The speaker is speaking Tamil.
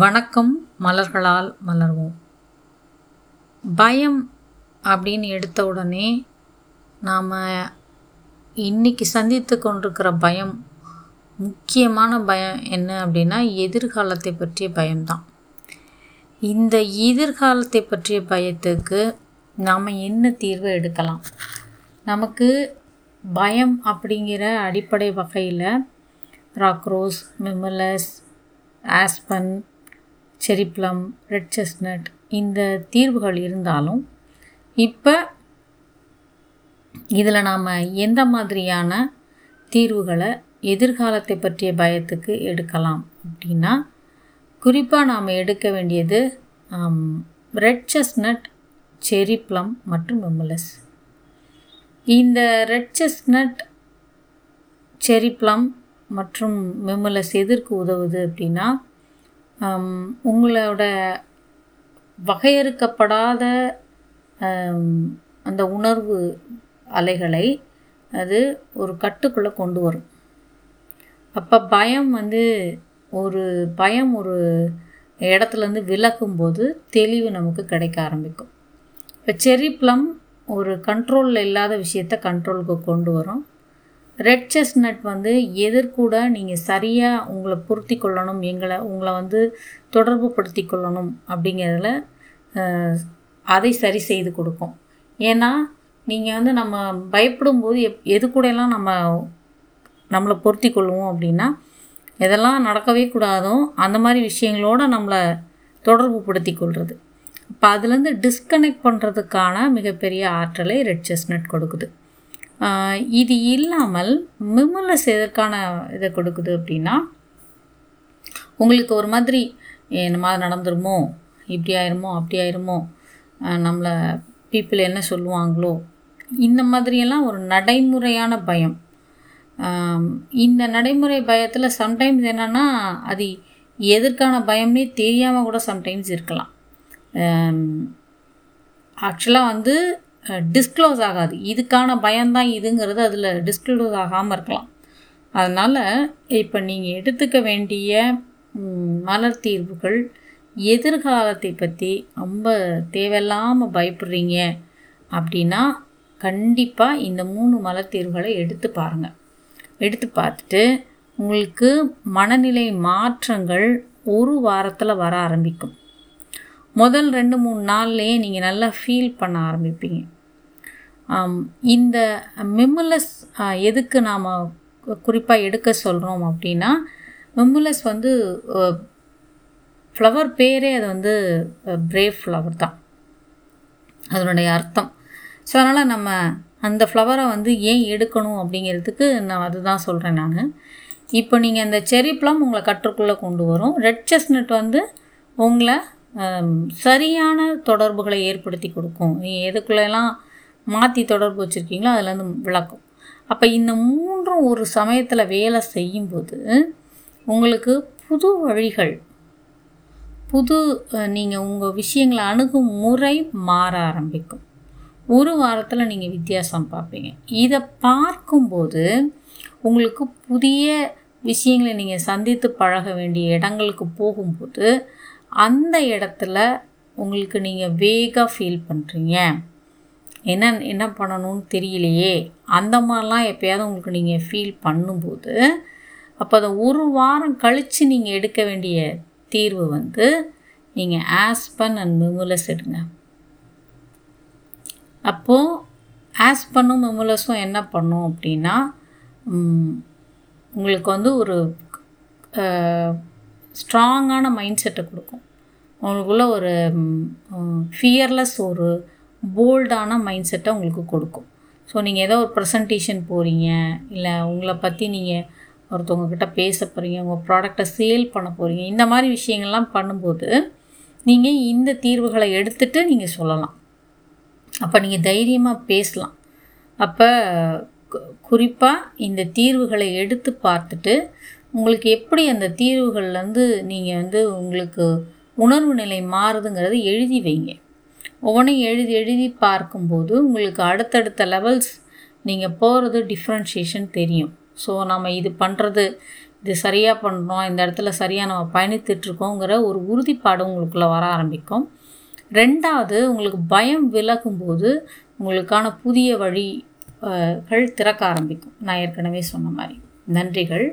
வணக்கம் மலர்களால் மலர்வோம். பயம் அப்படின்னு எடுத்த உடனே நாம் இன்றைக்கி சந்தித்து கொண்டிருக்கிற பயம் முக்கியமான பயம் என்ன அப்படின்னா எதிர்காலத்தை பற்றிய பயம்தான். இந்த எதிர்காலத்தை பற்றிய பயத்துக்கு நாம் என்ன தீர்வு எடுக்கலாம்? நமக்கு பயம் அப்படிங்கிற அடிப்படை வகையில் rockrose mimulus aspen cherry plum red chestnut இந்த தீர்வுகள் இருந்தாலும் இப்போ இதில் நாம் எந்த மாதிரியான தீர்வுகளை எதிர்காலத்தை பற்றிய பயத்துக்கு எடுக்கலாம் அப்படின்னா குறிப்பாக நாம் எடுக்க வேண்டியது ரெட் செஸ்னட் செரி ப்ளம் மற்றும் மெமுலஸ் இந்த ரெட் செஸ்னட் செரி ப்ளம் மற்றும் மெமுலஸ் எதற்கு உதவுது அப்படின்னா உங்களோட வகையறுக்கப்படாத அந்த உணர்வு அலைகளை அது ஒரு கட்டுக்குள்ளே கொண்டு வரும். அப்போ பயம் வந்து ஒரு பயம் ஒரு இடத்துலேருந்து விலகும்போது தெளிவு நமக்கு கிடைக்க ஆரம்பிக்கும். இப்போ செரி ப்ளம் ஒரு கண்ட்ரோலில் இல்லாத விஷயத்த கண்ட்ரோலுக்கு கொண்டு வரும். ரெட் செஸ்ட்நட் வந்து எதிர்கூட நீங்கள் சரியாக உங்களை பொருத்தி கொள்ளணும் எங்களை உங்களை வந்து தொடர்பு படுத்தி கொள்ளணும் அப்படிங்கிறதுல அதை சரி செய்து கொடுக்கும். ஏன்னா நீங்கள் வந்து நம்ம பயப்படும்போது எப் எது கூடலாம் நம்ம நம்மளை பொருத்தி கொள்வோம் அப்படின்னா எதெல்லாம் நடக்கவே கூடாதோ அந்த மாதிரி விஷயங்களோடு நம்மளை தொடர்பு படுத்தி கொள்வது இப்போ அதுலேருந்து டிஸ்கனெக்ட் பண்ணுறதுக்கான மிகப்பெரிய ஆற்றலை ரெட் செஸ்னட் கொடுக்குது. இது இல்லாமல் மிமுலஸ் எதற்கான இதை கொடுக்குது அப்படின்னா உங்களுக்கு ஒரு மாதிரி என்னமா நடந்துருமோ? இப்படி ஆயிருமோ? அப்படி ஆயிருமோ? நம்மளை பீப்புள் என்ன சொல்லுவாங்களோ? இந்த மாதிரியெல்லாம் ஒரு நடைமுறையான பயம். இந்த நடைமுறை பயத்தில் சம்டைம்ஸ் என்னென்னா அது எதற்கான பயம்னே தெரியாமல் கூட சம்டைம்ஸ் இருக்கலாம். ஆக்சுவலாக வந்து டிஸ்க்ளோஸ் ஆகாது. இதுக்கான பயம்தான் இதுங்கிறது அதில் டிஸ்க்ளோஸ் ஆகாமல் இருக்கலாம். அதனால் இப்போ நீங்கள் எடுத்துக்க வேண்டிய மலர் தீர்வுகள் எதிர்காலத்தை பற்றி ரொம்ப தேவையில்லாமல் பயப்படுறீங்க அப்படின்னா கண்டிப்பாக இந்த மூணு மலர் தீர்வுகளை எடுத்து பாருங்கள் எடுத்து பார்த்துட்டு உங்களுக்கு மனநிலை மாற்றங்கள் ஒரு வாரத்தில் வர ஆரம்பிக்கும். முதல் ரெண்டு மூணு நாள்லேயே நீங்கள் நல்லா ஃபீல் பண்ண ஆரம்பிப்பீங்க. இந்த மெமுலஸ் எதுக்கு நாம் குறிப்பாக எடுக்க சொல்கிறோம் அப்படின்னா மெமுலஸ் வந்து ஃப்ளவர் பேரே அது வந்து பிரேவ் ஃப்ளவர் தான். அதனுடைய அர்த்தம். ஸோ அதனால் நம்ம அந்த ஃப்ளவரை வந்து ஏன் எடுக்கணும் அப்படிங்கிறதுக்கு நான் அதுதான் சொல்கிறேன் நான். இப்போ நீங்கள் அந்த செரி ப்ளம் உங்களை கற்றுக்குள்ளே கொண்டு வரும். ரெட் செஸ்னட் வந்து உங்களை சரியான தொடர்புகளை ஏற்படுத்தி கொடுக்கும். நீங்கள் எதுக்குள்ளெல்லாம் மாற்றி தொடர்பு வச்சுருக்கீங்களோ அதுலேருந்து விளக்கும். அப்போ இந்த மூன்றும் ஒரு சமயத்தில் வேலை செய்யும்போது உங்களுக்கு புது வழிகள் புது நீங்கள் உங்கள் விஷயங்களை அணுகும் முறை மாற ஆரம்பிக்கும். ஒரு வாரத்தில் நீங்கள் வித்தியாசம் பார்ப்பீங்க. இதை பார்க்கும்போது உங்களுக்கு புதிய விஷயங்களை நீங்கள் சந்தித்து பழக வேண்டிய இடங்களுக்கு போகும்போது அந்த இடத்துல உங்களுக்கு நீங்கள் வேகாக ஃபீல் பண்ணுறீங்க என்ன என்ன பண்ணணும்னு தெரியலையே. அந்த மாதிரிலாம் எப்போயாவது உங்களுக்கு நீங்கள் ஃபீல் பண்ணும்போது அப்போ அதை ஒரு வாரம் கழித்து நீங்கள் எடுக்க வேண்டிய தீர்வு வந்து நீங்கள் ஆஸ்பன் அண்ட் மெமுலஸ் எடுங்க. அப்போது ஆஸ்பனும் மெமுலஸும் என்ன பண்ணும் அப்படின்னா உங்களுக்கு வந்து ஒரு ஸ்ட்ராங்கான மைண்ட் செட்டை கொடுக்கும். உங்களுக்குள்ள ஒரு ஃபியர்லெஸ் ஒரு போல்டான மைண்ட் செட்டை உங்களுக்கு கொடுக்கும். ஸோ நீங்கள் ஏதோ ஒரு ப்ரெசன்டேஷன் போகிறீங்க இல்லை உங்களை பற்றி நீங்கள் ஒருத்தவங்கக்கிட்ட பேச போகிறீங்க உங்கள் ப்ராடக்டை சேல் பண்ண போகிறீங்க இந்த மாதிரி விஷயங்கள்லாம் பண்ணும்போது நீங்கள் இந்த தீர்வுகளை எடுத்துகிட்டு நீங்கள் சொல்லலாம். அப்போ நீங்கள் தைரியமாக பேசலாம். அப்போ குறிப்பாக இந்த தீர்வுகளை எடுத்து பார்த்துட்டு உங்களுக்கு எப்படி அந்த தீர்வுகள்லேருந்து நீங்கள் வந்து உங்களுக்கு உணர்வு நிலை மாறுதுங்கிறத எழுதி வைங்க. ஒவ்வொன்றையும் எழுதி எழுதி பார்க்கும்போது உங்களுக்கு அடுத்தடுத்த லெவல்ஸ் நீங்கள் போகிறது டிஃப்ரென்ஷியேஷன் தெரியும். ஸோ நம்ம இது பண்ணுறது இது சரியாக பண்ணுறோம் இந்த இடத்துல சரியாக நம்ம பயணித்துட்ருக்கோங்கிற ஒரு உறுதிப்பாடு உங்களுக்குள்ளே வர ஆரம்பிக்கும். ரெண்டாவது உங்களுக்கு பயம் விலகும்போது உங்களுக்கான புதிய வழிகள் திறக்க ஆரம்பிக்கும். நான் ஏற்கனவே சொன்ன மாதிரி. நன்றிகள்.